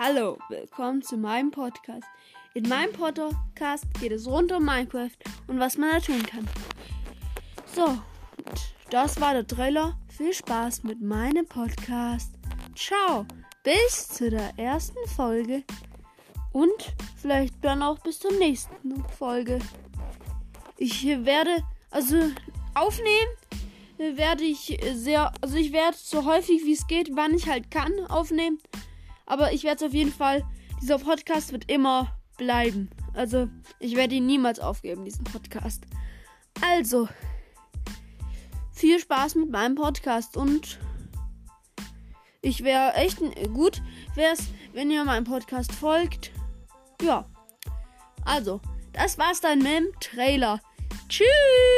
Hallo, willkommen zu meinem Podcast. In meinem Podcast geht es rund um Minecraft und was man da tun kann. So, das war der Trailer. Viel Spaß mit meinem Podcast. Ciao, bis zu der ersten Folge und vielleicht dann auch bis zur nächsten Folge. Ich werde also aufnehmen werde ich sehr, also ich werde so häufig wie es geht, wann ich halt kann, aufnehmen. Aber ich werde es auf jeden Fall, dieser Podcast wird immer bleiben. Also ich werde ihn niemals aufgeben, diesen Podcast. Also, viel Spaß mit meinem Podcast und ich wäre echt gut, wäre es, wenn ihr meinem Podcast folgt. Ja. Also, das war's dann mit dem Trailer. Tschüss!